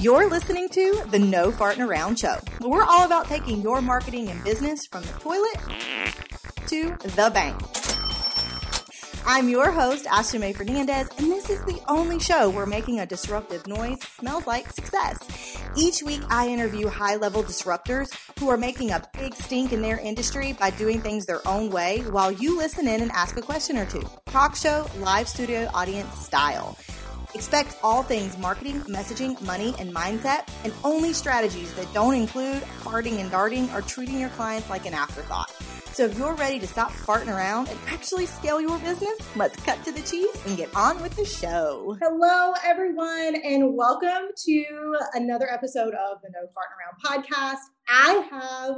You're listening to the No Farting Around Show. We're all about taking your marketing and business from the toilet to the bank. I'm your host, Ashley Mae Fernandez, and this is the only show where making a disruptive noise smells like success. Each week, I interview high level disruptors who are making a big stink in their industry by doing things their own way while you listen in and ask a question or two. Talk show, live studio audience style. Expect all things marketing, messaging, money, and mindset, and only strategies that don't include farting and darting or treating your clients like an afterthought. So if you're ready to stop farting around and actually scale your business, let's cut to the cheese and get on with the show. Hello, everyone, and welcome to another episode of the No Farting Around podcast. I have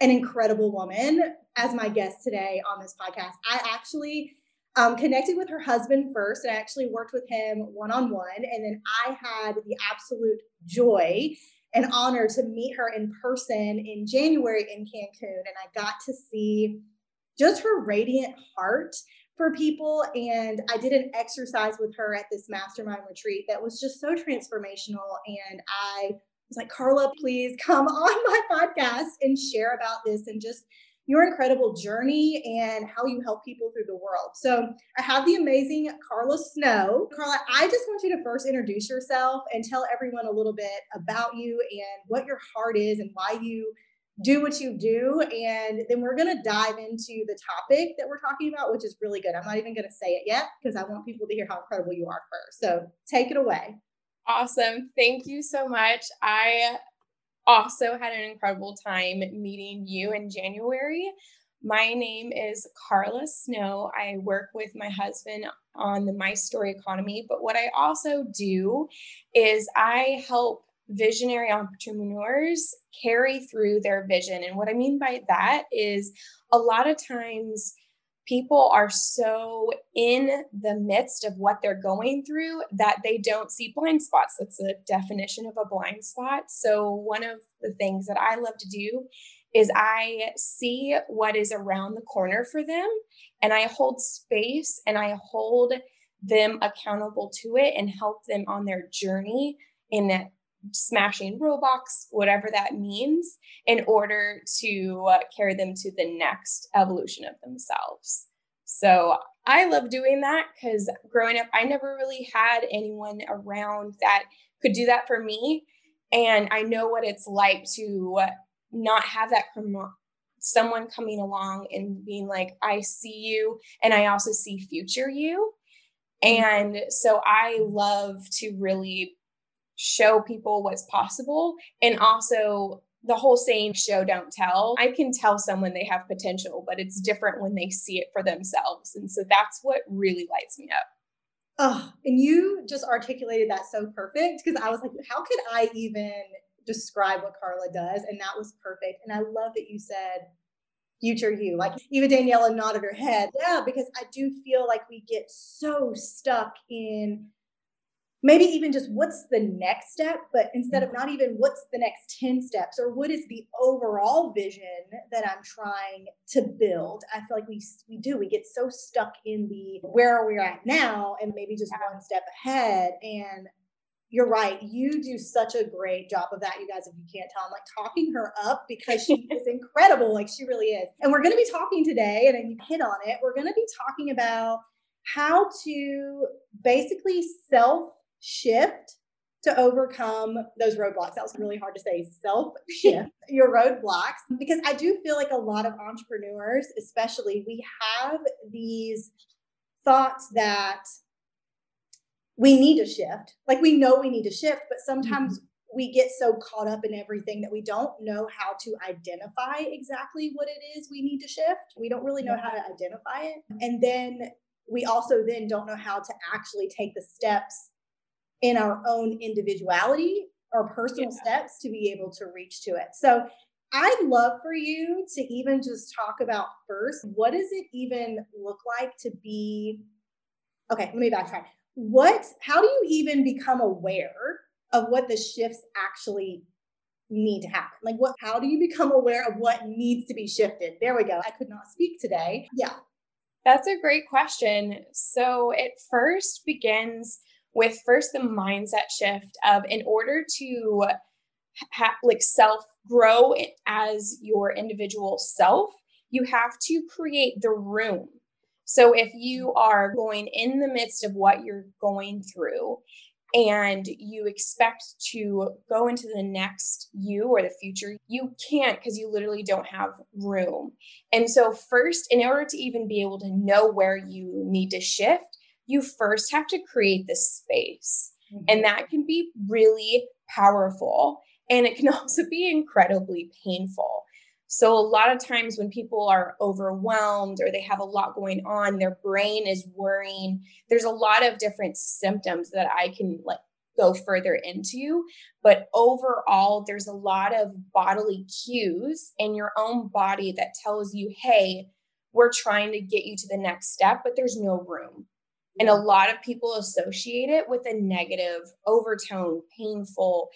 an incredible woman as my guest today on this podcast. I actually um, connected with her husband first. And I actually worked with him one on one. And then I had the absolute joy and honor to meet her in person in January in Cancun. And I got to see just her radiant heart for people. And I did an exercise with her at this mastermind retreat that was just so transformational. And I was like, Karla, please come on my podcast and share about this and just your incredible journey and how you help people through the world. So I have the amazing Karla Snow. Karla, I just want you to first introduce yourself and tell everyone a little bit about you and what your heart is and why you do what you do. And then we're going to dive into the topic that we're talking about, which is really good. I'm not even going to say it yet because I want people to hear how incredible you are first. So take it away. Awesome. Thank you so much. I also had an incredible time meeting you in January. My name is Karla Snow. I work with my husband on the My Story Economy, but what I also do is I help visionary entrepreneurs carry through their vision. And what I mean by that is a lot of times people are so in the midst of what they're going through that they don't see blind spots. That's a definition of a blind spot. So, one of the things that I love to do is I see what is around the corner for them and I hold space and I hold them accountable to it and help them on their journey in smashing roadblocks, whatever that means, in order to uh, carry them to the next evolution of themselves. So I love doing that because growing up, I never really had anyone around that could do that for me. And I know what it's like to not have that someone coming along and being like, I see you and I also see future you. Mm-hmm. And so I love to really show people what's possible. And also the whole saying show don't tell i can tell someone they have potential but it's different when they see it for themselves. And so that's what really lights me up. Oh and you just articulated that so perfect because i was like how could i even describe what karla does? And that was perfect. And i love that you said future you. Like even daniela nodded her head. Yeah because i do feel like we get so stuck in maybe even just what's the next step, but instead of mm-hmm. not even what's the next 10 steps or what is the overall vision that I'm trying to build, I feel like we, we do, we get so stuck in the where are we at now and maybe just one step ahead. And you're right. You do such a great job of that, you guys. If you can't tell, I'm like talking her up because she is incredible. Like she really is. And we're going to be talking today, and you hit on it. We're going to be talking about how to basically self shift to overcome those roadblocks. That was really hard to say. Self shift your roadblocks because I do feel like a lot of entrepreneurs, especially, we have these thoughts that we need to shift. Like we know we need to shift, but sometimes mm-hmm. we get so caught up in everything that we don't know how to identify exactly what it is we need to shift. We don't really know how to identify it. And then we also then don't know how to actually take the steps in our own individuality or personal yeah. steps to be able to reach to it. So I'd love for you to even just talk about first what does it even look like to be okay, let me backtrack. What how do you even become aware of what the shifts actually need to happen? Like what how do you become aware of what needs to be shifted? There we go. I could not speak today. Yeah. That's a great question. So it first begins with first the mindset shift of in order to ha- like self grow as your individual self, you have to create the room. So if you are going in the midst of what you're going through and you expect to go into the next you or the future, you can't because you literally don't have room. And so, first, in order to even be able to know where you need to shift, you first have to create the space. Mm-hmm. And that can be really powerful. And it can also be incredibly painful. So, a lot of times when people are overwhelmed or they have a lot going on, their brain is worrying. There's a lot of different symptoms that I can like go further into. But overall, there's a lot of bodily cues in your own body that tells you, hey, we're trying to get you to the next step, but there's no room. And a lot of people associate it with a negative overtone, painful,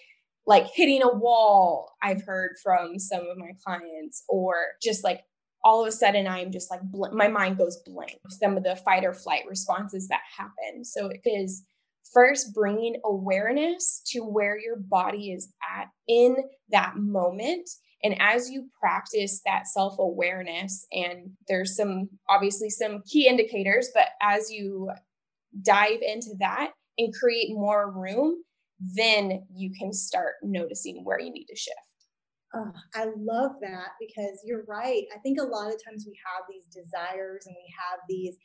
like hitting a wall, I've heard from some of my clients, or just like all of a sudden I'm just like, bl- my mind goes blank. Some of the fight or flight responses that happen. So it is first bringing awareness to where your body is at in that moment. And as you practice that self awareness, and there's some obviously some key indicators, but as you dive into that and create more room, then you can start noticing where you need to shift. Oh, I love that because you're right. I think a lot of times we have these desires and we have these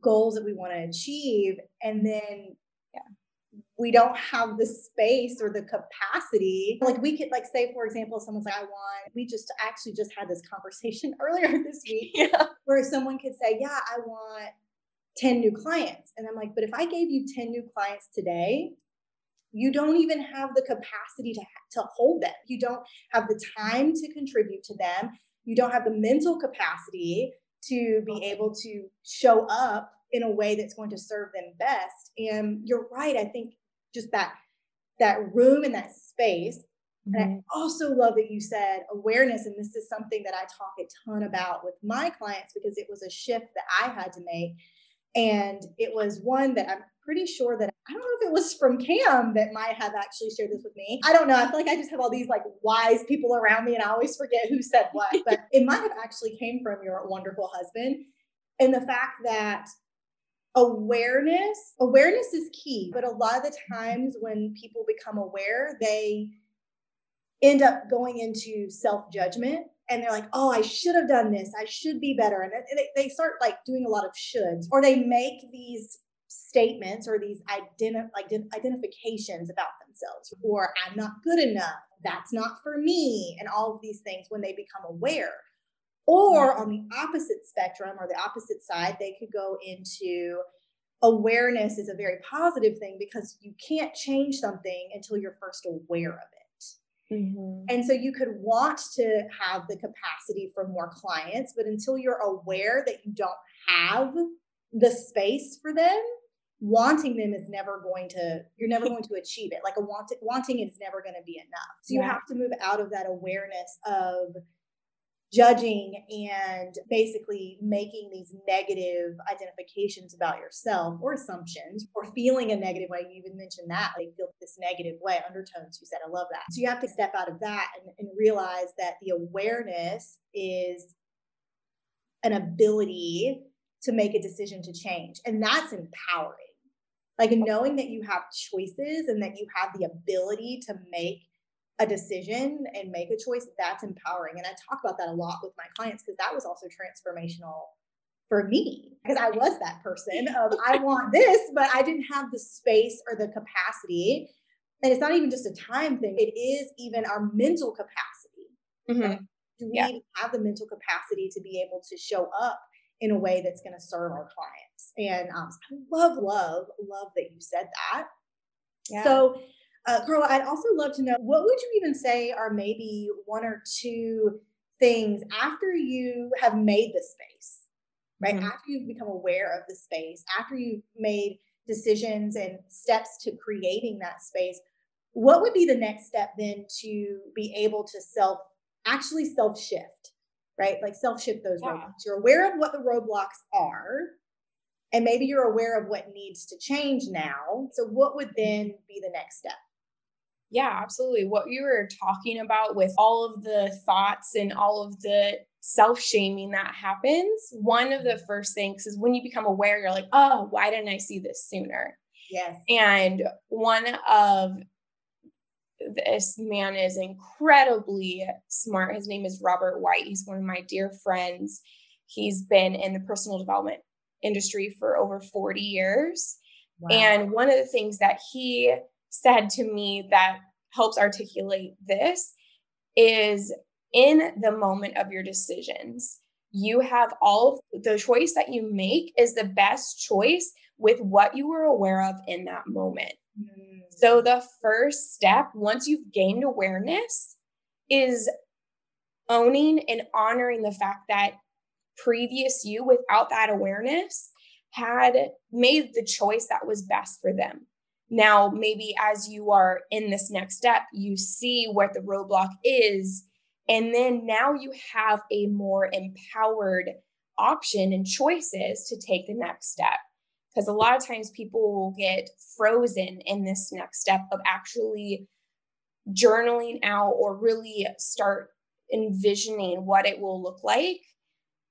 goals that we want to achieve, and then we don't have the space or the capacity. Like we could, like, say for example, someone's like, "I want." We just actually just had this conversation earlier this week, yeah. where someone could say, "Yeah, I want." 10 new clients. And I'm like, but if I gave you 10 new clients today, you don't even have the capacity to, to hold them. You don't have the time to contribute to them. You don't have the mental capacity to be able to show up in a way that's going to serve them best. And you're right. I think just that that room and that space. Mm-hmm. And I mm-hmm. also love that you said awareness. And this is something that I talk a ton about with my clients because it was a shift that I had to make. And it was one that I'm pretty sure that I don't know if it was from Cam that might have actually shared this with me. I don't know. I feel like I just have all these like wise people around me and I always forget who said what, but it might have actually came from your wonderful husband. And the fact that awareness, awareness is key, but a lot of the times when people become aware, they end up going into self-judgment and they're like, oh, I should have done this. I should be better. And they, start like doing a lot of shoulds, or they make these statements or these identi- like identifications about themselves or i'm not good enough that's not for me and all of these things when they become aware or on the opposite spectrum or the opposite side they could go into awareness is a very positive thing because you can't change something until you're first aware of it mm-hmm. and so you could want to have the capacity for more clients but until you're aware that you don't have the space for them wanting them is never going to you're never going to achieve it like a want wanting is never going to be enough so you yeah. have to move out of that awareness of judging and basically making these negative identifications about yourself or assumptions or feeling a negative way. You even mentioned that like feel this negative way undertones you said. I love that. So you have to step out of that and, and realize that the awareness is an ability to make a decision to change and that's empowering. Like knowing that you have choices and that you have the ability to make a decision and make a choice, that's empowering. And I talk about that a lot with my clients because that was also transformational for me because I was that person of I want this, but I didn't have the space or the capacity. And it's not even just a time thing, it is even our mental capacity. Mm-hmm. do we yeah. have the mental capacity to be able to show up in a way that's going to serve our clients. And um, I love, love, love that you said that. Yeah. So, uh, Karla, I'd also love to know what would you even say are maybe one or two things after you have made the space, right? Mm-hmm. After you've become aware of the space, after you've made decisions and steps to creating that space, what would be the next step then to be able to self actually self shift? right? Like self shift those yeah. roadblocks. You're aware of what the roadblocks are. and maybe you're aware of what needs to change now. So, what would then be the next step? Yeah, absolutely. What you were talking about with all of the thoughts and all of the self shaming that happens, one of the first things is when you become aware, you're like, oh, why didn't I see this sooner? Yes. And one of this man is incredibly smart. His name is Robert White. He's one of my dear friends. He's been in the personal development industry for over 40 years. Wow. And one of the things that he said to me that helps articulate this is in the moment of your decisions, you have all the choice that you make is the best choice with what you were aware of in that moment. Mm. So, the first step, once you've gained awareness, is owning and honoring the fact that previous you, without that awareness, had made the choice that was best for them. Now, maybe as you are in this next step, you see what the roadblock is. And then now you have a more empowered option and choices to take the next step. Because a lot of times people will get frozen in this next step of actually journaling out or really start envisioning what it will look like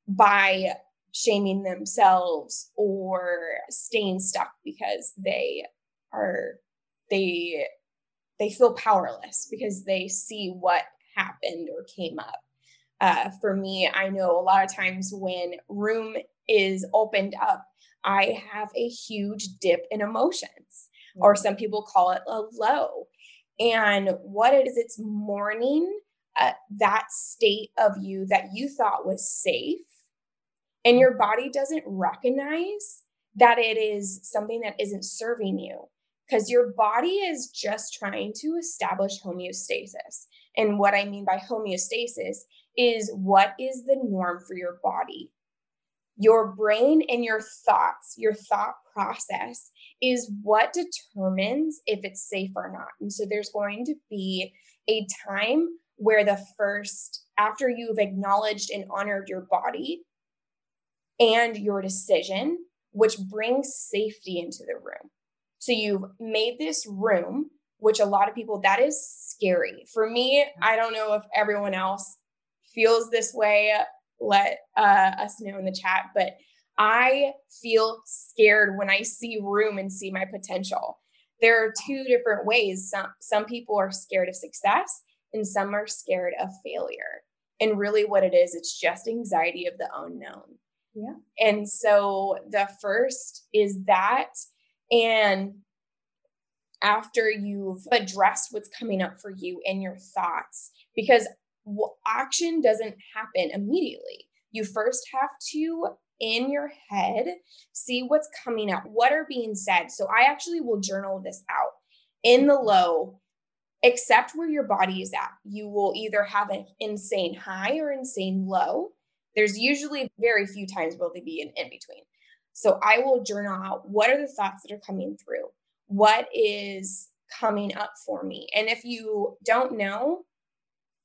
by shaming themselves or staying stuck because they are they they feel powerless because they see what happened or came up. Uh, for me i know a lot of times when room is opened up i have a huge dip in emotions mm-hmm. or some people call it a low. And what it is it's mourning uh, that state of you that you thought was safe and your body doesn't recognize that it is something that isn't serving you because your body is just trying to establish homeostasis. And what I mean by homeostasis is what is the norm for your body. Your brain and your thoughts, your thought process is what determines if it's safe or not. And so there's going to be a time where the first, after you've acknowledged and honored your body, and your decision, which brings safety into the room. So you've made this room, which a lot of people, that is scary. For me, I don't know if everyone else feels this way. Let uh, us know in the chat, but I feel scared when I see room and see my potential. There are two different ways. Some some people are scared of success and some are scared of failure. And really what it is, it's just anxiety of the unknown. Yeah. And so the first is that. And after you've addressed what's coming up for you in your thoughts, because action doesn't happen immediately. You first have to, in your head, see what's coming up, what are being said. So I actually will journal this out in the low, accept where your body is at. You will either have an insane high or insane low. There's usually very few times will they be in, in between. So I will journal out what are the thoughts that are coming through? What is coming up for me? And if you don't know,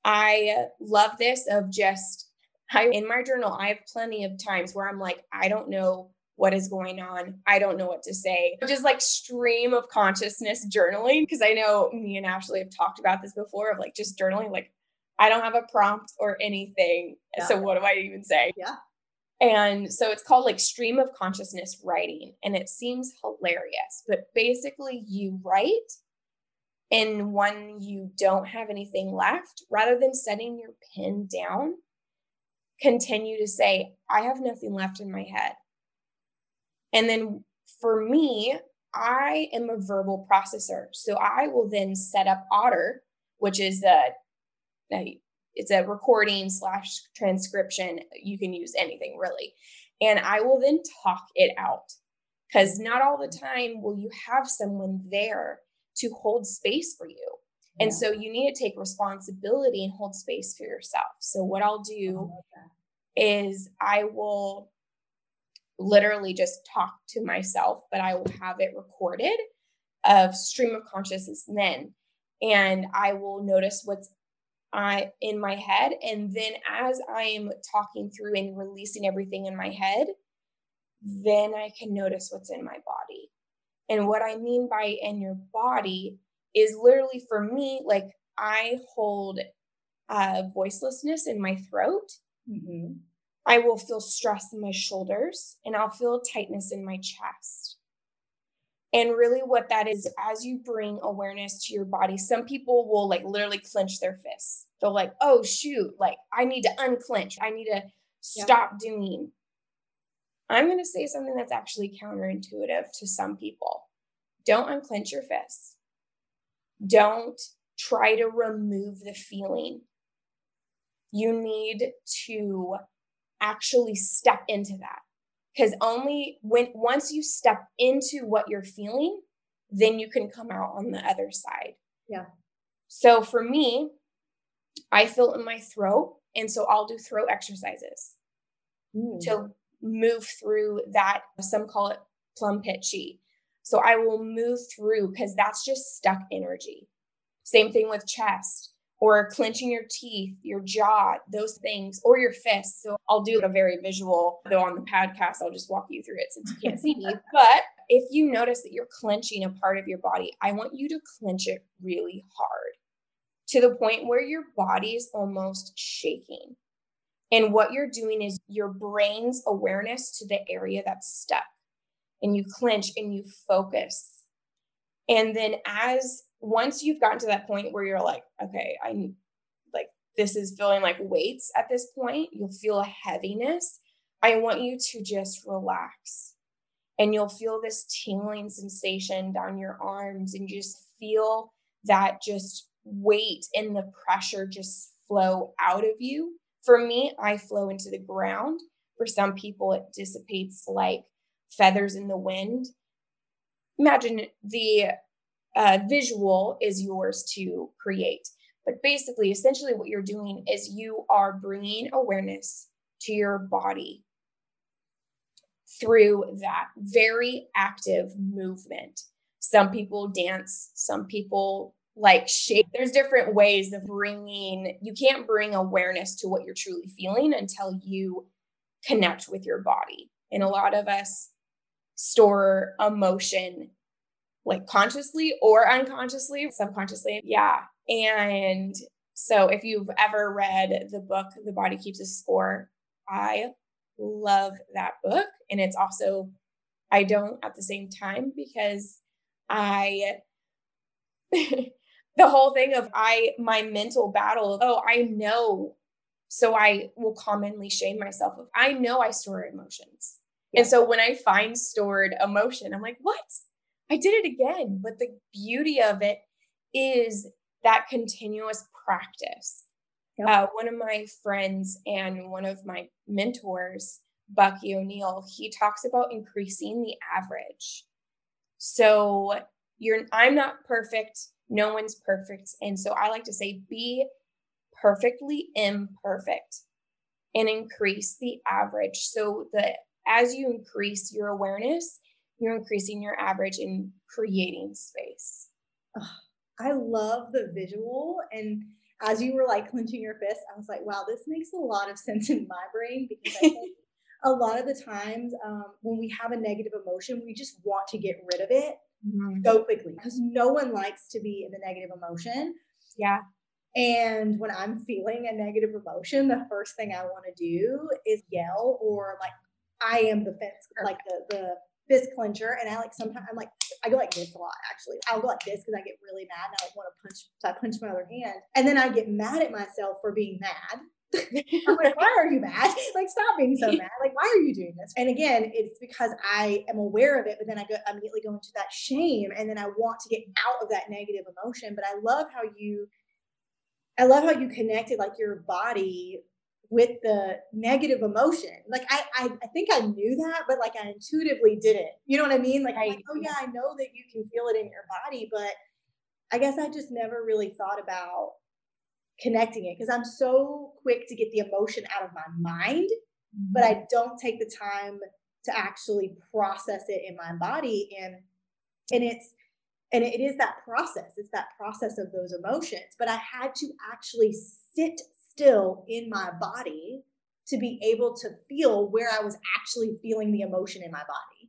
I love this of just I in my journal, I have plenty of times where I'm like, I don't know what is going on. I don't know what to say. Just like stream of consciousness journaling. Because I know me and Ashley have talked about this before of like just journaling, like I don't have a prompt or anything. Yeah. So what do I even say? Yeah. And so it's called like stream of consciousness writing. And it seems hilarious, but basically you write and when you don't have anything left, rather than setting your pen down, continue to say, I have nothing left in my head. And then for me, I am a verbal processor. So I will then set up Otter, which is a it's a recording slash transcription. You can use anything really. And I will then talk it out because not all the time will you have someone there to hold space for you. Yeah. And so you need to take responsibility and hold space for yourself. So, what I'll do is I will literally just talk to myself, but I will have it recorded of stream of consciousness then. And I will notice what's I in my head and then as I am talking through and releasing everything in my head then I can notice what's in my body. And what I mean by in your body is literally for me, like I hold uh, voicelessness in my throat. Mm-hmm. I will feel stress in my shoulders and I'll feel tightness in my chest. And really, what that is, as you bring awareness to your body, some people will like literally clench their fists. They'll like, oh, shoot, like I need to unclench, I need to stop yeah. doing. I'm going to say something that's actually counterintuitive to some people. Don't unclench your fists. Don't try to remove the feeling. You need to actually step into that because only when once you step into what you're feeling then you can come out on the other side. Yeah. So for me i feel in my throat and so i'll do throat exercises mm. to move through that some call it plum pit chi so i will move through because that's just stuck energy. Same thing with chest or clenching your teeth, your jaw, those things, or your fists. So I'll do a very visual, though on the podcast, I'll just walk you through it since you can't see me. But if you notice that you're clenching a part of your body, I want you to clench it really hard to the point where your body is almost shaking. And what you're doing is your brain's awareness to the area that's stuck. And you clench and you focus. And then as once you've gotten to that point where you're like, okay, I like this is feeling like weights at this point, you'll feel a heaviness. I want you to just relax. And you'll feel this tingling sensation down your arms and just feel that just weight and the pressure just flow out of you. For me, I flow into the ground. For some people, it dissipates like feathers in the wind. Imagine the uh, visual is yours to create. But basically, essentially, what you're doing is you are bringing awareness to your body through that very active movement. Some people dance, some people like shape. There's different ways of bringing, you can't bring awareness to what you're truly feeling until you connect with your body. And a lot of us store emotion like consciously or unconsciously, subconsciously. Yeah. And so if you've ever read the book, The Body Keeps a Score, I love that book. And it's also, I don't at the same time because I, the whole thing of I, my mental battle of, oh, I know. So I will commonly shame myself of, I know I store emotions. Yeah. And so when I find stored emotion, I'm like, what? I did it again. But the beauty of it is that continuous practice. Yep. Uh, one of my friends and one of my mentors, Bucky O'Neill, he talks about increasing the average. So you're I'm not perfect, no one's perfect. And so I like to say be perfectly imperfect and increase the average. So that as you increase your awareness, you're increasing your average in creating space. I love the visual. And as you were like clenching your fist, I was like, wow, this makes a lot of sense in my brain because I think a lot of the times um, when we have a negative emotion, we just want to get rid of it mm-hmm. so quickly because no one likes to be in the negative emotion. Yeah. And when I'm feeling a negative emotion, the first thing I want to do is yell or like I am the fence, like the the fist clencher and I like sometimes I'm like I go like this a lot actually. I'll go like this because I get really mad and I like want to punch so I punch my other hand. And then I get mad at myself for being mad. I'm like, why are you mad? Like, stop being so mad. Like, why are you doing this? And again, it's because I am aware of it, but then I go immediately go into that shame and then I want to get out of that negative emotion. But I love how you I love how you connected like your body with the negative emotion. Like I, I, I, think I knew that, but like I intuitively didn't. You know what I mean? Like, like, oh yeah, I know that you can feel it in your body, but I guess I just never really thought about connecting it because I'm so quick to get the emotion out of my mind, mm-hmm. but I don't take the time to actually process it in my body. And and it's and it is that process. It's that process of those emotions. But I had to actually sit still in my body to be able to feel where I was actually feeling the emotion in my body.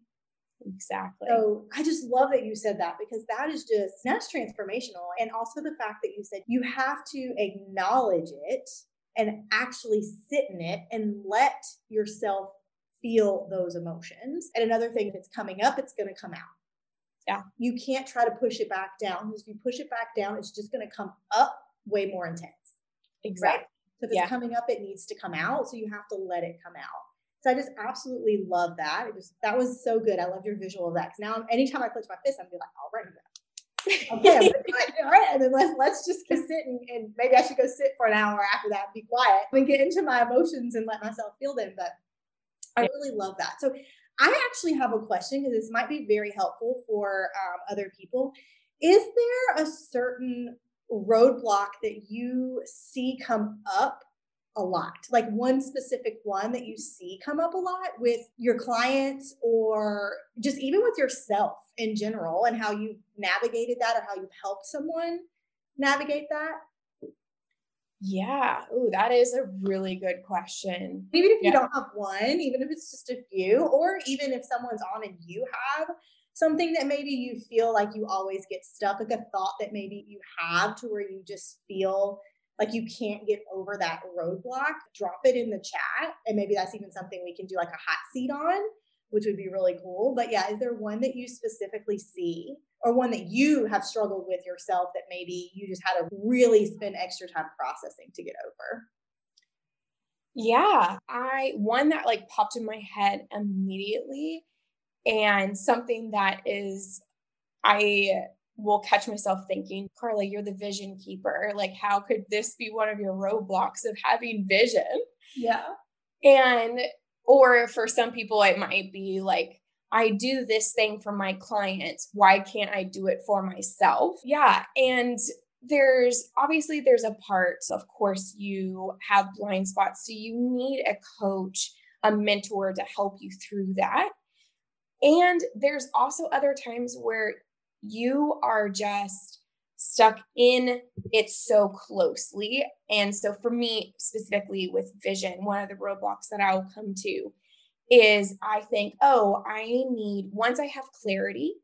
Exactly. So I just love that you said that because that is just that's transformational. And also the fact that you said you have to acknowledge it and actually sit in it and let yourself feel those emotions. And another thing that's coming up, it's going to come out. Yeah. You can't try to push it back down because if you push it back down, it's just going to come up way more intense. Exactly. Right? So if it's yeah. coming up, it needs to come out. So you have to let it come out. So I just absolutely love that. It just that was so good. I love your visual of that. Cause now anytime I clench my fist, I'm be like, all right, okay, I'm gonna do it. All right. And then let's let's just go sit and, and, maybe I should go sit for an hour after that and be quiet and get into my emotions and let myself feel them. But I really love that. So I actually have a question because this might be very helpful for um, other people. Is there a certain roadblock that you see come up a lot like one specific one that you see come up a lot with your clients or just even with yourself in general and how you navigated that or how you've helped someone navigate that? Yeah. Oh that is a really good question. Even if you don't have one even if it's just a few or even if someone's on and you have something that maybe you feel like you always get stuck like a thought that maybe you have to where you just feel like you can't get over that roadblock, drop it in the chat. And maybe that's even something we can do like a hot seat on, which would be really cool. But yeah, is there one that you specifically see or one that you have struggled with yourself that maybe you just had to really spend extra time processing to get over? Yeah, I one that like popped in my head immediately and something that is I will catch myself thinking, Karla, you're the vision keeper. Like, how could this be one of your roadblocks of having vision? Yeah. And, or for some people, it might be like, I do this thing for my clients. Why can't I do it for myself? Yeah. And there's obviously there's a part of course you have blind spots so you need a coach a mentor to help you through that and there's also other times where you are just stuck in it so closely. And so, for me specifically with vision, one of the roadblocks that I'll come to is I think, oh, I need, once I have clarity,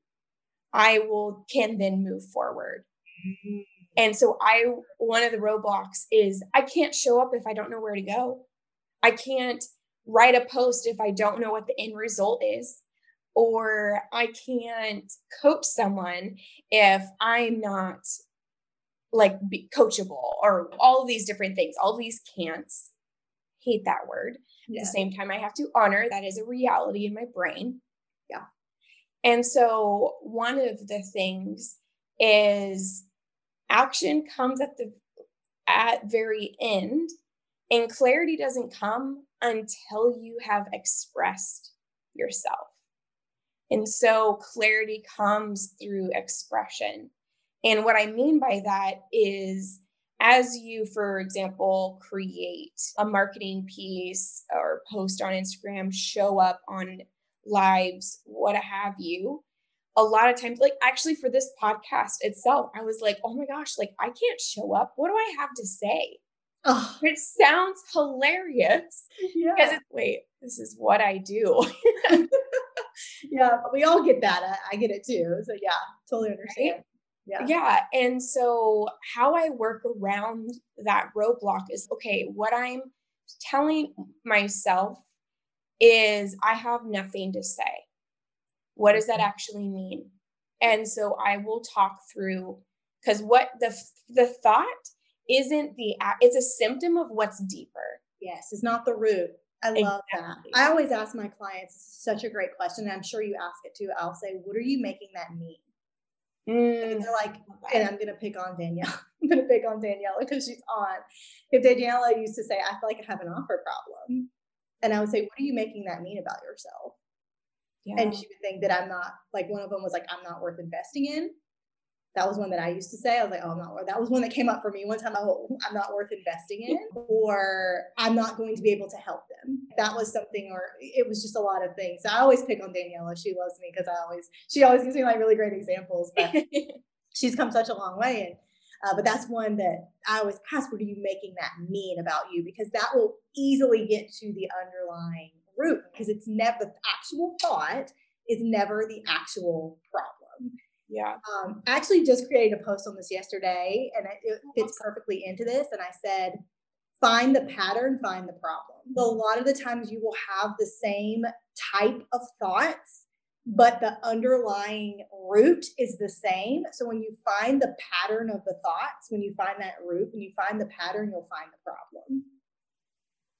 I will can then move forward. Mm-hmm. And so, I, one of the roadblocks is I can't show up if I don't know where to go. I can't write a post if I don't know what the end result is or I can't coach someone if I'm not like coachable or all of these different things, all these can'ts. Hate that word. Yeah. At the same time, I have to honor that is a reality in my brain. Yeah. And so one of the things is action comes at the at very end and clarity doesn't come until you have expressed yourself and so clarity comes through expression. And what I mean by that is as you, for example, create a marketing piece or post on Instagram, show up on lives, what have you, a lot of times, like actually for this podcast itself, I was like, oh my gosh, like I can't show up. What do I have to say? Oh. It sounds hilarious. Yeah. Because it's, wait, this is what I do. yeah, we all get that. I, I, get it too. So yeah, totally understand. Right? Yeah. Yeah. And so how I work around that roadblock is okay, what I'm telling myself is I have nothing to say. What does that mm-hmm. actually mean? And so I will talk through because what the the thought isn't the it's a symptom of what's deeper. Yes, it's not the root. I love exactly. that. I always ask my clients, such a great question. And I'm sure you ask it too. I'll say, what are you making that mean? Mm. And they're like, and I'm gonna pick on Danielle. I'm gonna pick on Danielle because she's on. If Daniela used to say, I feel like I have an offer problem. And I would say, What are you making that mean about yourself? Yeah. And she would think that I'm not like one of them was like, I'm not worth investing in. That was one that I used to say. I was like, oh, I'm not worth. That was one that came up for me one time. Oh, I'm not worth investing in, or I'm not going to be able to help them. That was something, or it was just a lot of things. So I always pick on Daniela. She loves me because I always, she always gives me like really great examples. But she's come such a long way, and Uh, but that's one that I always ask, what are you making that mean about you? Because that will easily get to the underlying root because it's never the actual thought is never the actual problem. Yeah. Um, I actually just created a post on this yesterday and it, it fits perfectly into this. And I said, find the pattern, find the problem. So a lot of the times you will have the same type of thoughts, but the underlying root is the same. So when you find the pattern of the thoughts, when you find that root, when you find the pattern, you'll find the problem.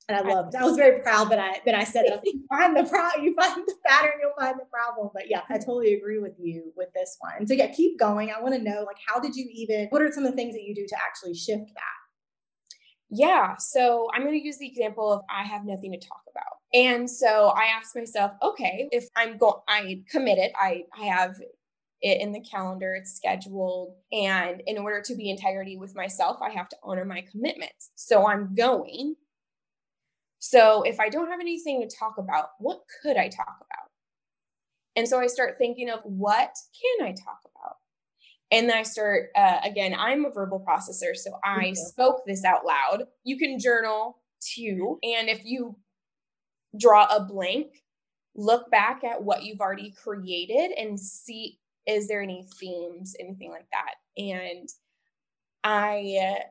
And I loved. I was very proud that I that I said that. You find the problem, you find the pattern, you'll find the problem. But yeah, I totally agree with you with this one. So yeah, keep going. I want to know like how did you even? What are some of the things that you do to actually shift that? Yeah. So I'm going to use the example of I have nothing to talk about. And so I asked myself, okay, if I'm going, I committed, I, I have it in the calendar, it's scheduled. And in order to be integrity with myself, I have to honor my commitments. So I'm going. So if I don't have anything to talk about, what could I talk about? And so I start thinking of what can I talk about? And then I start, uh, again, I'm a verbal processor. So I spoke this out loud. You can journal too. And if you draw a blank, look back at what you've already created and see is there any themes, anything like that. And I, uh,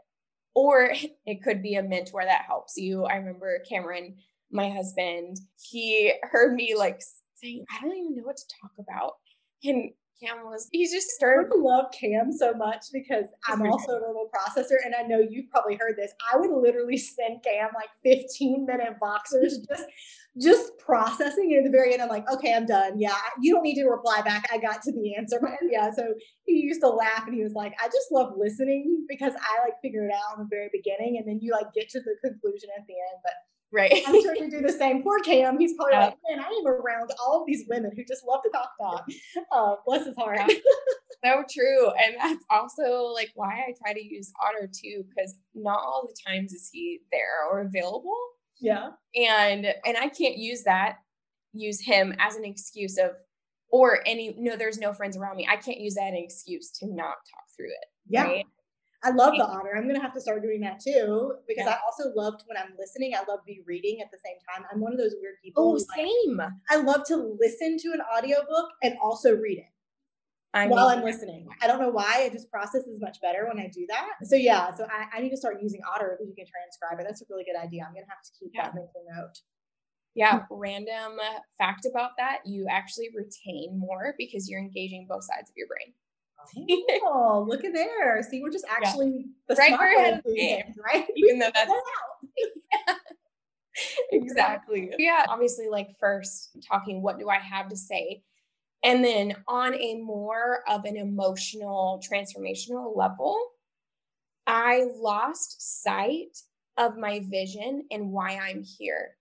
or it could be a mentor that helps you. I remember Cameron, my husband, he heard me like saying, I don't even know what to talk about. And Cam was, he just started. I love Cam so much because I'm also a verbal processor. And I know you've probably heard this. I would literally send Cam like 15 minute Voxers just just processing and at the very end i'm like okay i'm done yeah you don't need to reply back i got to the answer but yeah so he used to laugh and he was like i just love listening because i like figure it out in the very beginning and then you like get to the conclusion at the end but Right. I'm sure you do the same. Poor Cam. He's probably yeah. like, man, I am around all of these women who just love to talk talk. Uh, bless his heart. Yeah. so true. And that's also like why I try to use Otter too, because not all the times is he there or available. Yeah. And and I can't use that, use him as an excuse of or any no, there's no friends around me. I can't use that an excuse to not talk through it. Yeah. Right? I love the honor. I'm gonna have to start doing that too because yeah. I also loved when I'm listening. I love be reading at the same time. I'm one of those weird people. Oh, same. Like, I love to listen to an audiobook and also read it. I while I'm listening. I don't know why. It just processes much better when I do that. So yeah, so I, I need to start using Otter because you can transcribe it. That's a really good idea. I'm gonna have to keep yeah. that mental note. Yeah, random fact about that, you actually retain more because you're engaging both sides of your brain. Oh, look at there. See, we're just actually yeah. the right ahead of the game, right? Even though that's yeah. exactly. Yeah, obviously, like first talking, what do I have to say? And then on a more of an emotional, transformational level, I lost sight of my vision and why I'm here.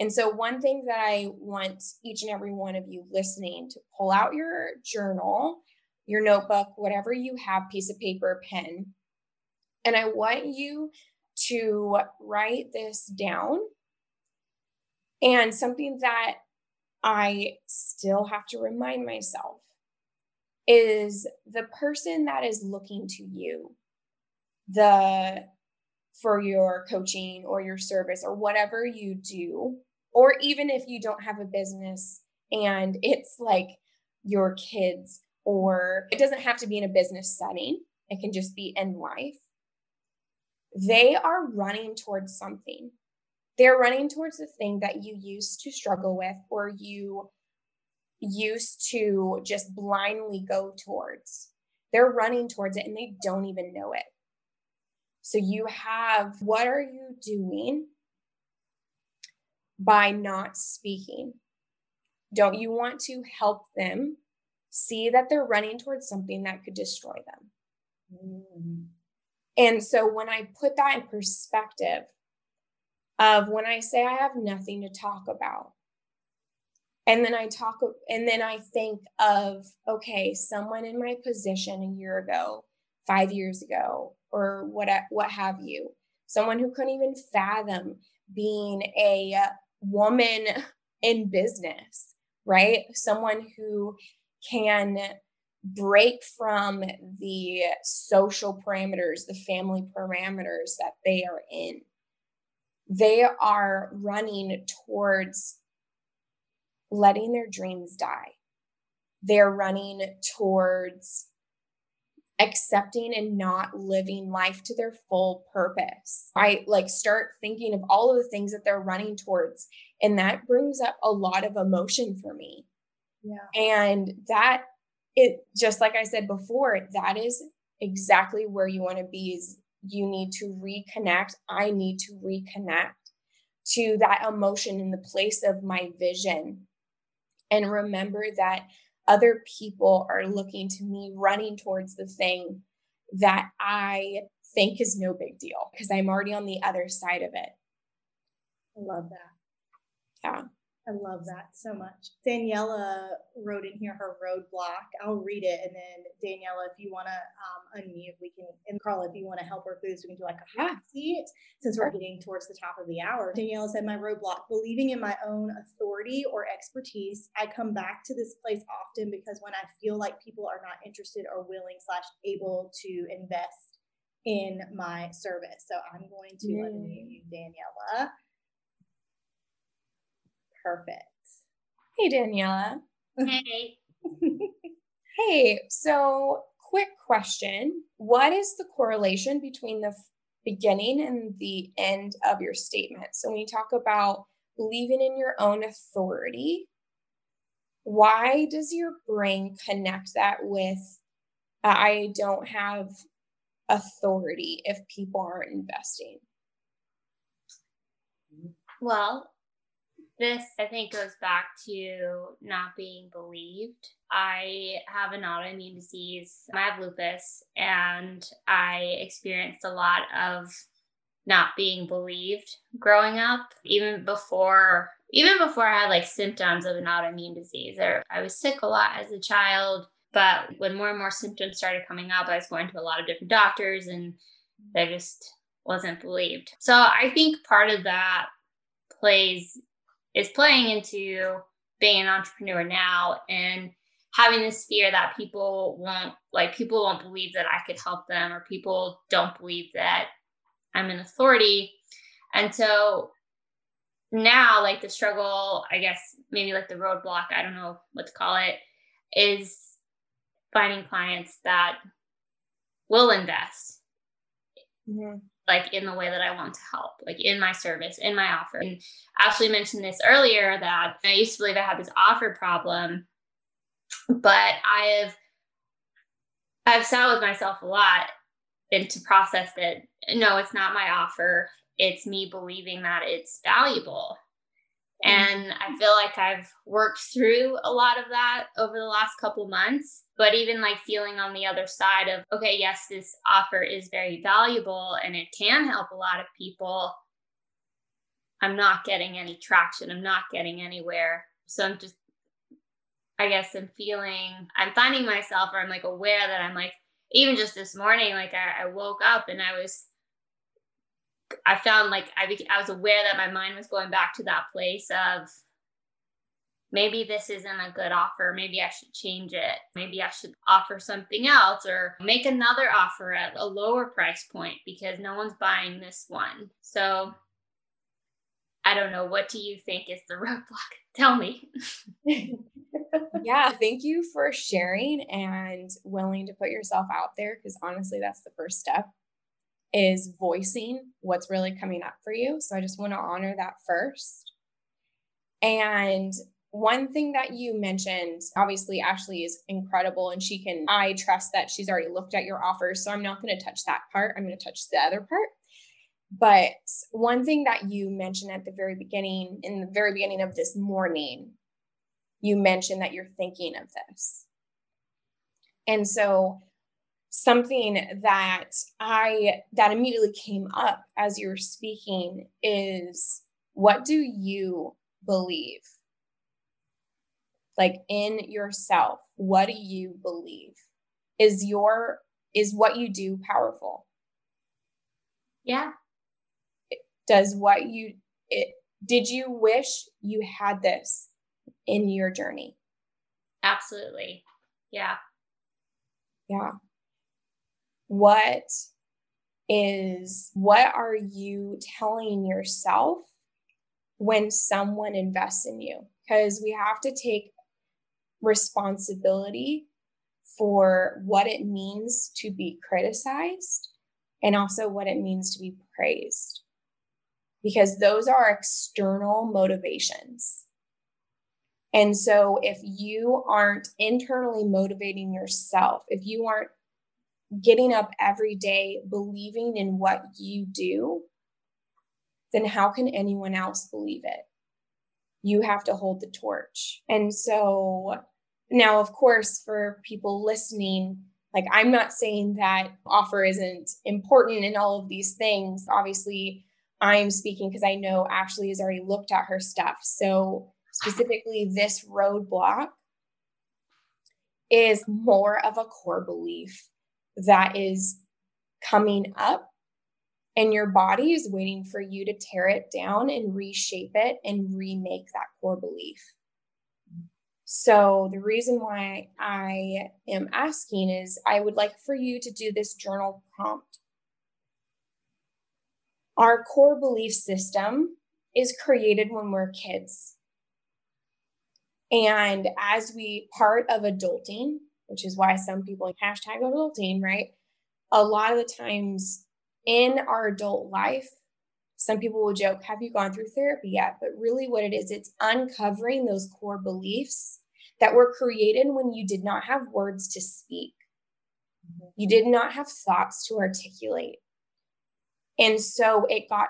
And so, one thing that I want each and every one of you listening to pull out your journal, your notebook, whatever you have, piece of paper, pen. And I want you to write this down. And something that I still have to remind myself is the person that is looking to you the for your coaching or your service or whatever you do or even if you don't have a business and it's like your kids or it doesn't have to be in a business setting it can just be in life they are running towards something they're running towards the thing that you used to struggle with or you used to just blindly go towards. They're running towards it and they don't even know it. So you have what are you doing by not speaking? Don't you want to help them see that they're running towards something that could destroy them? Mm-hmm. And so when I put that in perspective, of when I say I have nothing to talk about. And then I talk, and then I think of, okay, someone in my position a year ago, five years ago, or what, what have you, someone who couldn't even fathom being a woman in business, right? Someone who can break from the social parameters, the family parameters that they are in. They are running towards letting their dreams die. They're running towards accepting and not living life to their full purpose. I like start thinking of all of the things that they're running towards and that brings up a lot of emotion for me. Yeah. And that it just like I said before, that is exactly where you want to be is you need to reconnect. I need to reconnect to that emotion in the place of my vision and remember that other people are looking to me running towards the thing that I think is no big deal because I'm already on the other side of it. I love that. Yeah. I love that so much. Daniela wrote in here her roadblock. I'll read it, and then Daniela, if you want to um, unmute, we can. And Karla, if you want to help her through we can do like a hot seat since we're getting towards the top of the hour. Daniela said, "My roadblock: believing in my own authority or expertise. I come back to this place often because when I feel like people are not interested or willing slash able to invest in my service, so I'm going to mm. unmute you, Daniela." Perfect. Hey, Daniela. Hey. hey, so quick question. What is the correlation between the beginning and the end of your statement? So when you talk about believing in your own authority, why does your brain connect that with uh, I don't have authority if people aren't investing? Well, this, I think, goes back to not being believed. I have an autoimmune disease. I have lupus, and I experienced a lot of not being believed growing up, even before even before I had like symptoms of an autoimmune disease. Or I was sick a lot as a child, but when more and more symptoms started coming up, I was going to a lot of different doctors, and I just wasn't believed. So I think part of that plays is playing into being an entrepreneur now and having this fear that people won't like people won't believe that I could help them or people don't believe that I'm an authority. And so now like the struggle, I guess maybe like the roadblock, I don't know what to call it, is finding clients that will invest. Mm-hmm like in the way that I want to help, like in my service, in my offer. And Ashley mentioned this earlier that I used to believe I had this offer problem, but I have I've sat with myself a lot and to process that no, it's not my offer. It's me believing that it's valuable. Mm-hmm. And I feel like I've worked through a lot of that over the last couple months. But even like feeling on the other side of, okay, yes, this offer is very valuable and it can help a lot of people. I'm not getting any traction. I'm not getting anywhere. So I'm just, I guess I'm feeling, I'm finding myself or I'm like aware that I'm like, even just this morning, like I, I woke up and I was I found like I I was aware that my mind was going back to that place of maybe this isn't a good offer. Maybe I should change it. Maybe I should offer something else or make another offer at a lower price point because no one's buying this one. So I don't know. What do you think is the roadblock? Tell me. yeah, thank you for sharing and willing to put yourself out there because honestly, that's the first step is voicing what's really coming up for you. So I just want to honor that first. And one thing that you mentioned, obviously, Ashley is incredible and she can, I trust that she's already looked at your offers. So I'm not going to touch that part. I'm going to touch the other part. But one thing that you mentioned at the very beginning, in the very beginning of this morning, you mentioned that you're thinking of this. And so something that I that immediately came up as you were speaking is what do you believe? Like in yourself, what do you believe? Is your is what you do powerful? Yeah. Does what you it did you wish you had this in your journey? Absolutely. Yeah. Yeah. What is what are you telling yourself when someone invests in you? Because we have to take responsibility for what it means to be criticized and also what it means to be praised. Because those are external motivations. And so if you aren't internally motivating yourself, if you aren't getting up every day believing in what you do, then how can anyone else believe it? You have to hold the torch. And so now, of course, for people listening, like I'm not saying that offer isn't important in all of these things. Obviously, I'm speaking because I know Ashley has already looked at her stuff. So, specifically, this roadblock is more of a core belief that is coming up and your body is waiting for you to tear it down and reshape it and remake that core belief. So, the reason why I am asking is I would like for you to do this journal prompt. Our core belief system is created when we're kids. And as we part of adulting, which is why some people hashtag adulting, right? A lot of the times in our adult life, some people will joke, Have you gone through therapy yet? But really, what it is, it's uncovering those core beliefs that were created when you did not have words to speak. Mm-hmm. You did not have thoughts to articulate. And so it got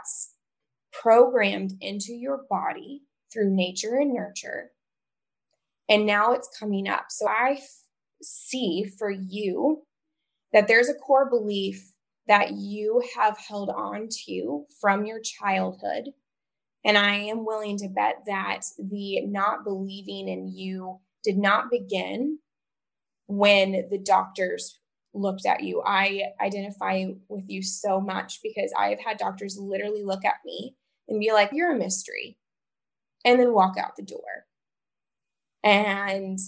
programmed into your body through nature and nurture. And now it's coming up. So I see for you that there's a core belief that you have held on to from your childhood. And I am willing to bet that the not believing in you did not begin when the doctors looked at you. I identify with you so much because I have had doctors literally look at me and be like, You're a mystery, and then walk out the door. And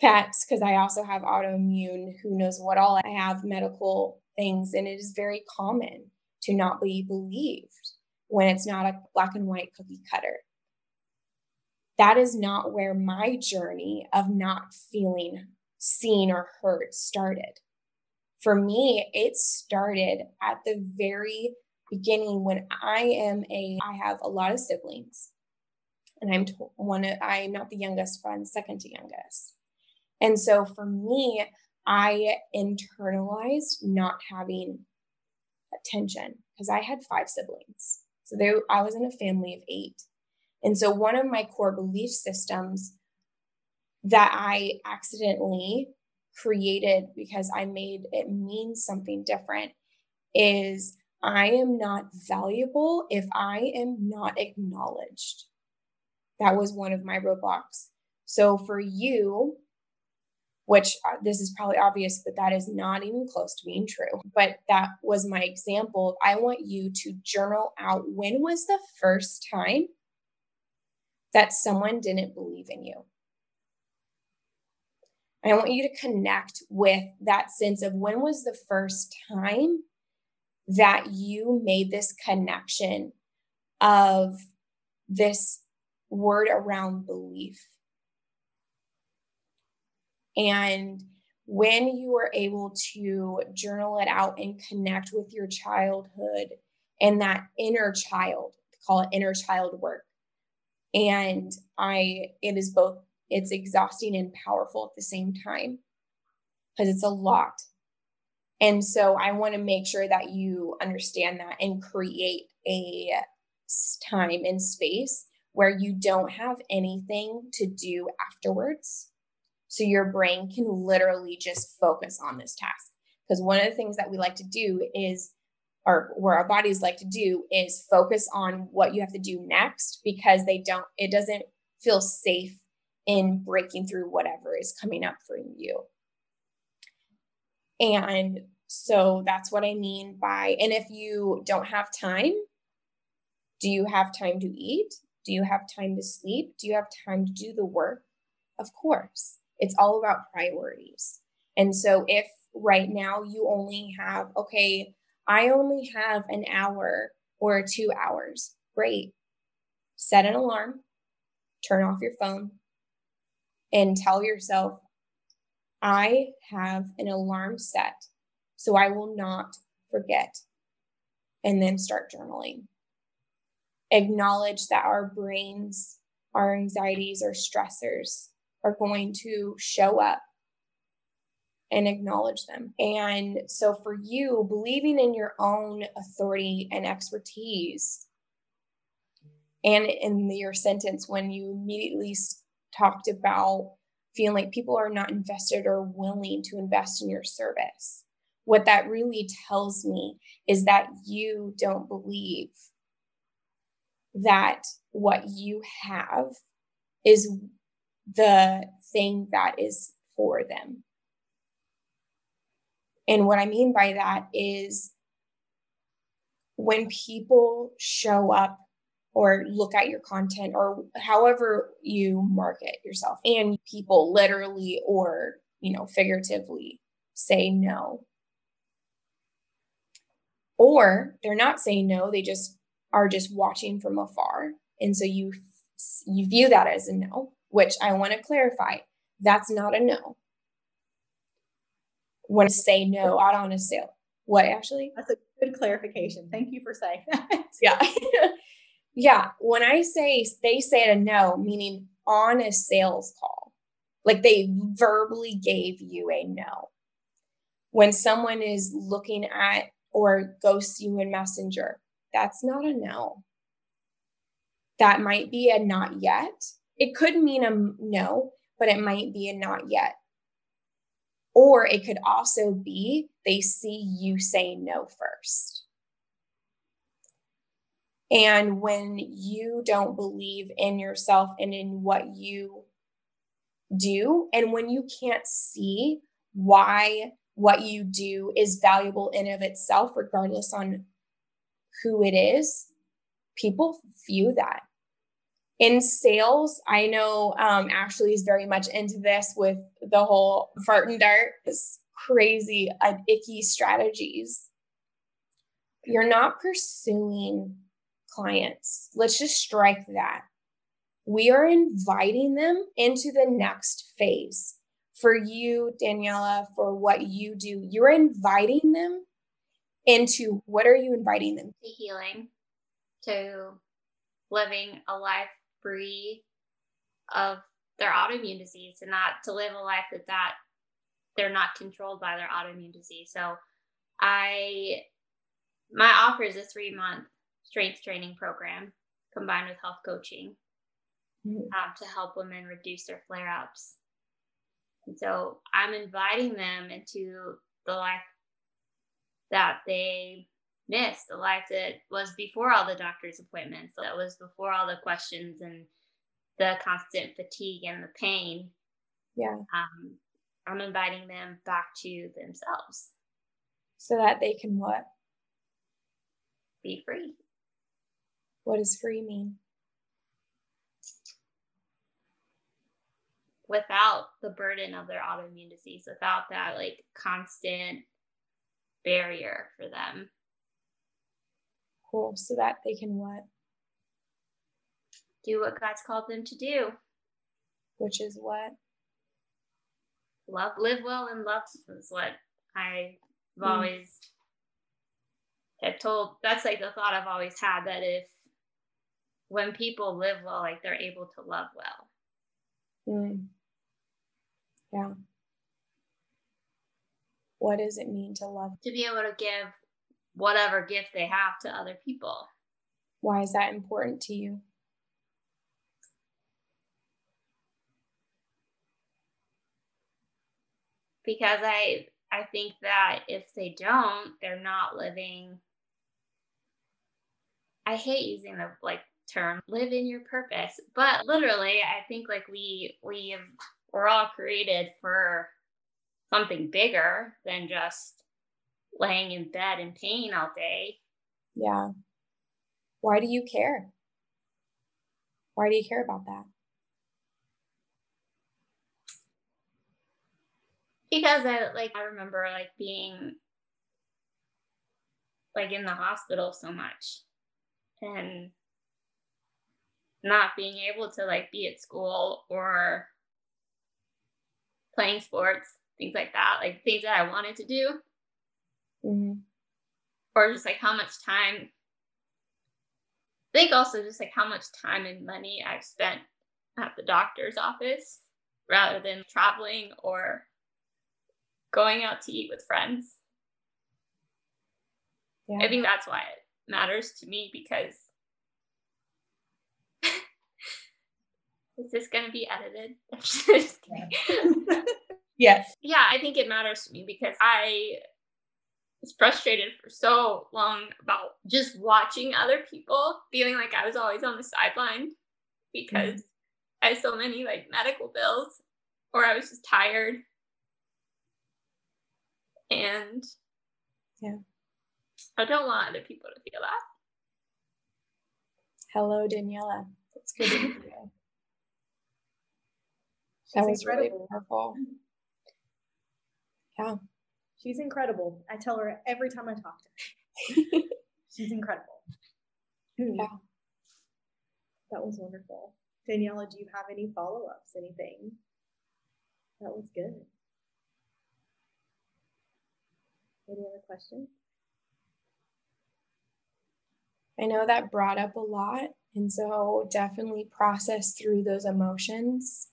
that's because I also have autoimmune, who knows what all I have medical things. And it is very common to not be believed when it's not a black and white cookie cutter. That is not where my journey of not feeling seen or heard started. For me, it started at the very beginning when I am a, I have a lot of siblings and I'm one, of, I'm not the youngest, but I'm second to youngest. And so for me, I internalized not having attention because I had five siblings. So there, I was in a family of eight. And so one of my core belief systems that I accidentally created because I made it mean something different is I am not valuable if I am not acknowledged. That was one of my roadblocks. So for you, which uh, this is probably obvious, but that is not even close to being true. But that was my example. I want you to journal out when was the first time that someone didn't believe in you? I want you to connect with that sense of when was the first time that you made this connection of this word around belief and when you are able to journal it out and connect with your childhood and that inner child, call it inner child work. And I, it is both, it's exhausting and powerful at the same time because it's a lot. And so I want to make sure that you understand that and create a time and space where you don't have anything to do afterwards so your brain can literally just focus on this task. Because one of the things that we like to do is, or where our bodies like to do is focus on what you have to do next because they don't, it doesn't feel safe in breaking through whatever is coming up for you. And so that's what I mean by, and if you don't have time, do you have time to eat? Do you have time to sleep? Do you have time to do the work? Of course. It's all about priorities. And so if right now you only have, okay, I only have an hour or two hours. Great. Set an alarm, turn off your phone, and tell yourself, I have an alarm set, so I will not forget. And then start journaling. Acknowledge that our brains, our anxieties, our stressors are going to show up and acknowledge them. And so, for you, believing in your own authority and expertise, and in your sentence, when you immediately talked about feeling like people are not invested or willing to invest in your service, what that really tells me is that you don't believe that what you have is the thing that is for them. And what I mean by that is when people show up or look at your content or however you market yourself and people literally or you know figuratively say no. Or they're not saying no they just are just watching from afar. And so you you view that as a no which i want to clarify that's not a no when I say no out on a sale what actually that's a good clarification thank you for saying that yeah Yeah. When I say they say a no, meaning on a sales call, like they verbally gave you a no. When someone is looking at or ghosts you in Messenger, that's not a no. That might be a not yet. It could mean a no, but it might be a not yet. Or it could also be they see you say no first. And when you don't believe in yourself and in what you do, and when you can't see why what you do is valuable in of itself, regardless on who it is, people view that. In sales, I know um, Ashley is very much into this with the whole fart and dart, crazy, uh, icky strategies. You're not pursuing clients. Let's just strike that. We are inviting them into the next phase. For you, Daniela, for what you do, you're inviting them into what are you inviting them? To healing, to living a life free of their autoimmune disease and not to live a life that that they're not controlled by their autoimmune disease. So I my offer is a three month strength training program combined with health coaching mm-hmm. um, to help women reduce their flare ups. And so I'm inviting them into the life that they missed, the life that was before all the doctor's appointments, that was before all the questions and the constant fatigue and the pain. Yeah. Um, I'm inviting them back to themselves. So that they can what? Be free. What does free mean? Without the burden of their autoimmune disease, without that like constant barrier for them. Cool. So that they can what? Do what God's called them to do. Which is what? Love, live well, and love is what I've mm. always have told. That's like the thought I've always had that if when people live well, like they're able to love well. Mm. Yeah. What does it mean to love? To be able to give whatever gift they have to other people. Why is that important to you? Because I I think that if they don't, they're not living I hate using the like term live in your purpose but literally i think like we we we're all created for something bigger than just laying in bed in pain all day. Yeah. Why do you care? Why do you care about that? Because I like I remember like being like in the hospital so much and not being able to like be at school or playing sports, things like that, like things that I wanted to do. Mm-hmm. Or just like how much time I think also just like how much time and money I've spent at the doctor's office rather than traveling or going out to eat with friends. Yeah. I think that's why it matters to me because is this going to be edited? yes. Yeah, I think it matters to me because I was frustrated for so long about just watching other people, feeling like I was always on the sideline because mm-hmm. I had so many like medical bills or I was just tired. And yeah. I don't want other people to feel that. Hello, Daniela. It's good to meet you. That was incredible. really powerful. Yeah. She's incredible. I tell her every time I talk to her. She's incredible. Yeah. That was wonderful. Daniela, do you have any follow ups? Anything? That was good. Any other questions? I know that brought up a lot. And so definitely process through those emotions.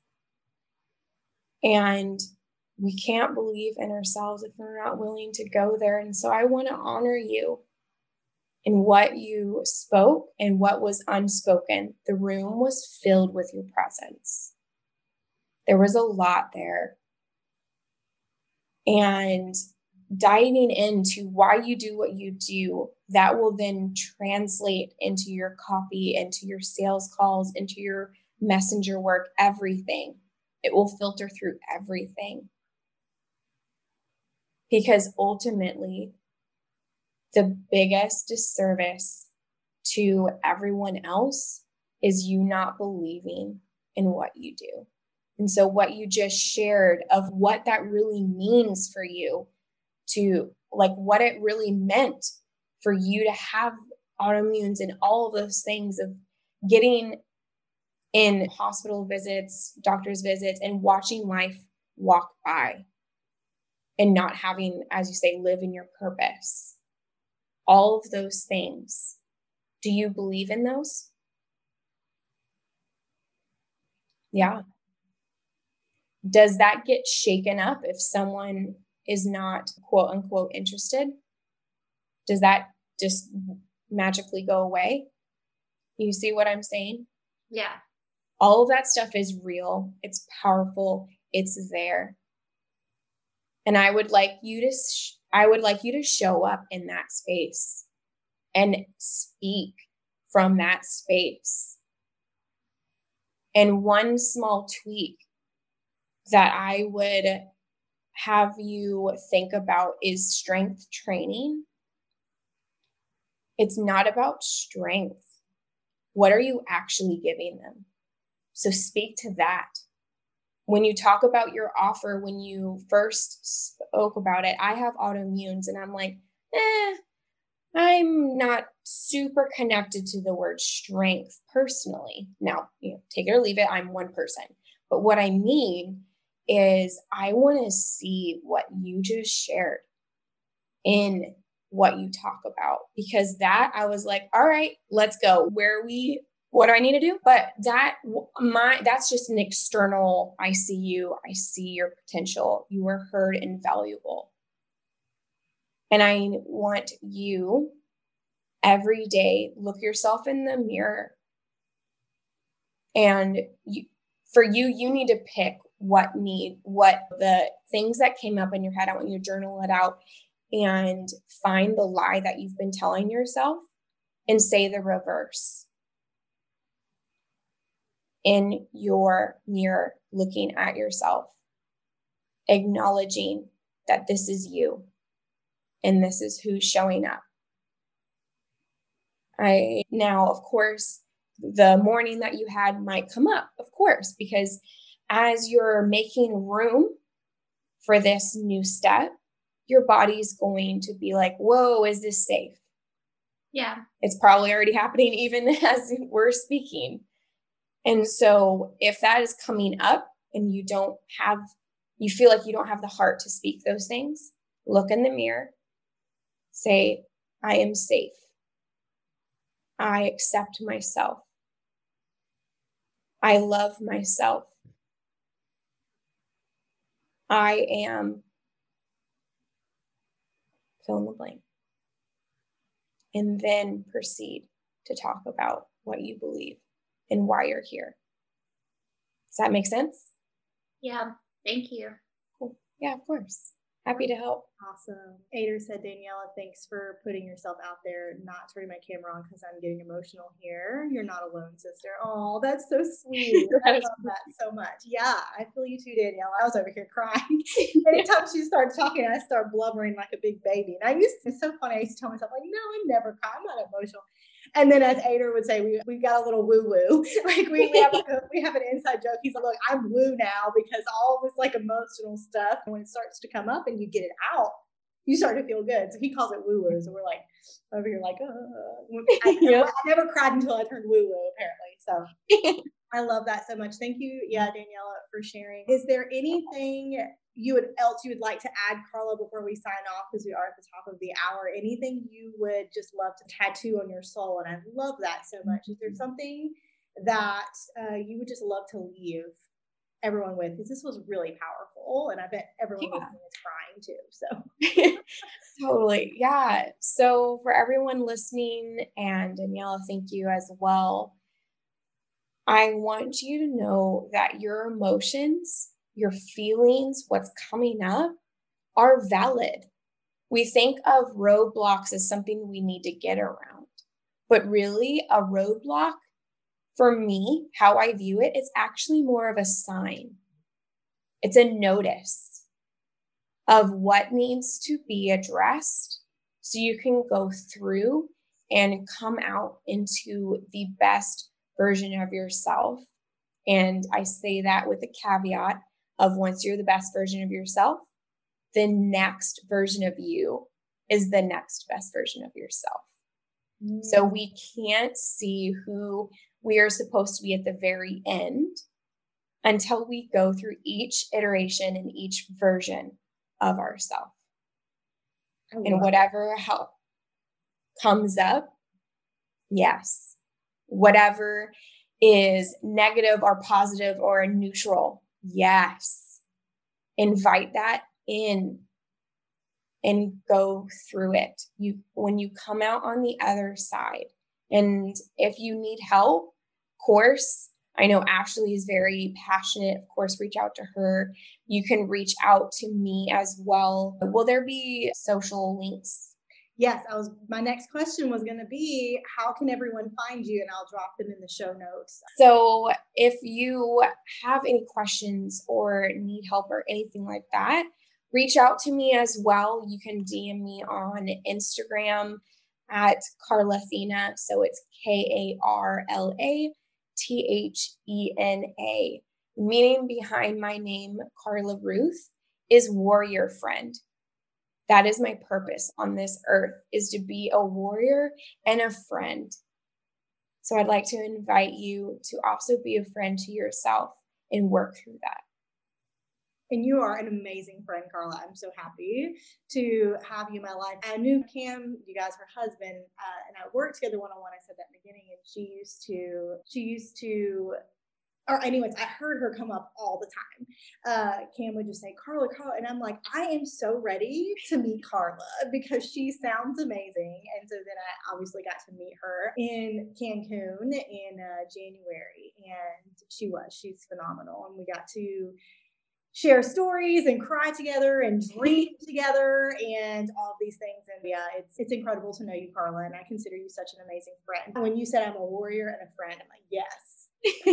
And we can't believe in ourselves if we're not willing to go there. And so I want to honor you in what you spoke and what was unspoken. The room was filled with your presence. There was a lot there. And diving into why you do what you do, that will then translate into your copy, into your sales calls, into your messenger work, everything. It will filter through everything. Because ultimately, the biggest disservice to everyone else is you not believing in what you do. And so, what you just shared of what that really means for you to like what it really meant for you to have autoimmunes and all of those things of getting in hospital visits, doctor's visits, and watching life walk by and not having, as you say, live in your purpose. All of those things. Do you believe in those? Yeah. Does that get shaken up if someone is not quote unquote interested? Does that just magically go away? You see what I'm saying? Yeah. All of that stuff is real, it's powerful, it's there. And I would like you to sh- I would like you to show up in that space and speak from that space. And one small tweak that I would have you think about is strength training. It's not about strength. What are you actually giving them? So speak to that. When you talk about your offer, when you first spoke about it, I have autoimmunes and I'm like, eh, I'm not super connected to the word strength personally. Now, you know, take it or leave it, I'm one person. But what I mean is I want to see what you just shared in what you talk about because that I was like, all right, let's go. Where we what do I need to do? But that my that's just an external I see you, I see your potential. You are heard and valuable. And I want you every day look yourself in the mirror and you, for you you need to pick what need, what the things that came up in your head. I want you to journal it out and find the lie that you've been telling yourself and say the reverse in your mirror, looking at yourself, acknowledging that this is you and this is who's showing up. I now, of course, the morning that you had might come up, of course, because as you're making room for this new step, your body's going to be like, whoa, is this safe? Yeah. It's probably already happening even as we're speaking. And so if that is coming up and you don't have, you feel like you don't have the heart to speak those things, look in the mirror, say, I am safe. I accept myself. I love myself. I am fill in the blank. And then proceed to talk about what you believe and why you're here. Does that make sense? Yeah. Thank you. Cool. Yeah, of course. Happy to help. Awesome. Ader said, Daniela, thanks for putting yourself out there, not turning my camera on because I'm getting emotional here. You're not alone, sister. Oh, that's so sweet. I love that so much. Yeah, I feel you too, Daniela. I was over here crying. Anytime she starts talking, I start blubbering like a big baby. And I used to, it's so funny. I used to tell myself, like, no, I never cry. I'm not emotional. And then, as Ader would say, we we got a little woo woo. like we, we have a, we have an inside joke. He's like, look, I'm woo now because all this like emotional stuff, when it starts to come up and you get it out, you start to feel good. So he calls it woo woo. So we're like over here, like, uh. I. I never cried until I turned woo woo, apparently. So I love that so much. Thank you, yeah, Daniela, for sharing. Is there anything you would else you would like to add, Karla, before we sign off, because we are at the top of the hour? Anything you would just love to tattoo on your soul? And I love that so much. Is there mm-hmm. something that uh, you would just love to leave everyone with? Because this was really powerful, and I bet everyone yeah. is crying too. So totally, yeah. So for everyone listening, and Daniela, thank you as well. I want you to know that your emotions your feelings, what's coming up are valid. We think of roadblocks as something we need to get around, but really, a roadblock for me, how I view it, is actually more of a sign. It's a notice of what needs to be addressed so you can go through and come out into the best version of yourself. And I say that with a caveat of once you're the best version of yourself, the next version of you is the next best version of yourself. Mm. So we can't see who we are supposed to be at the very end until we go through each iteration and each version of ourselves. And whatever help comes up, yes. Whatever is negative or positive or neutral, Yes. Invite that in and go through it. You when you come out on the other side. And if you need help, course, I know Ashley is very passionate. Of course, reach out to her. You can reach out to me as well. Will there be social links yes, I was my next question was going to be how can everyone find you and I'll drop them in the show notes. So, if you have any questions or need help or anything like that, reach out to me as well. You can DM me on Instagram at Karlathena. So it's K A R L A T H E N A. Meaning behind my name, Karla Ruth, is warrior friend that is my purpose on this earth is to be a warrior and a friend so i'd like to invite you to also be a friend to yourself and work through that and you are an amazing friend, Karla. I'm so happy to have you in my life. I knew Cam, you guys, her husband, uh, and I worked together one on one. I said that in the beginning, and she used to, she used to or anyways, I heard her come up all the time. Uh, Cam would just say, Karla, Karla. And I'm like, I am so ready to meet Karla because she sounds amazing. And so then I obviously got to meet her in Cancun in uh, January. And she was, she's phenomenal. And we got to share stories and cry together and dream together and all these things. And yeah, it's it's incredible to know you, Karla. And I consider you such an amazing friend. When you said I'm a warrior and a friend, I'm like, yes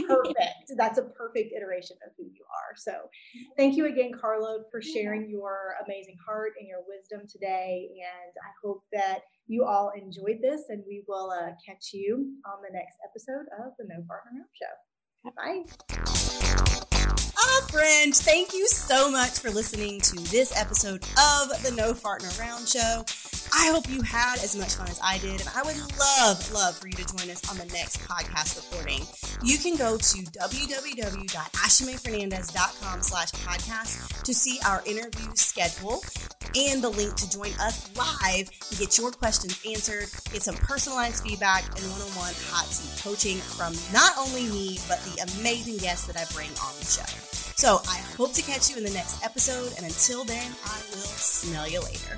perfect. That's a perfect iteration of who you are. So, thank you again, Karla, for sharing your amazing heart and your wisdom today. And I hope that you all enjoyed this, and we will uh, catch you on the next episode of the No Farting Around Show. Bye. Friend, thank you so much for listening to this episode of the No Farting Around Show. I hope you had as much fun as I did, and I would love, love for you to join us on the next podcast recording. You can go to www.ashamefernandez.com slash podcast to see our interview schedule and the link to join us live and get your questions answered, get some personalized feedback, and one-on-one hot seat coaching from not only me, but the amazing guests that I bring on the show. So I hope to catch you in the next episode, and until then, I will smell you later.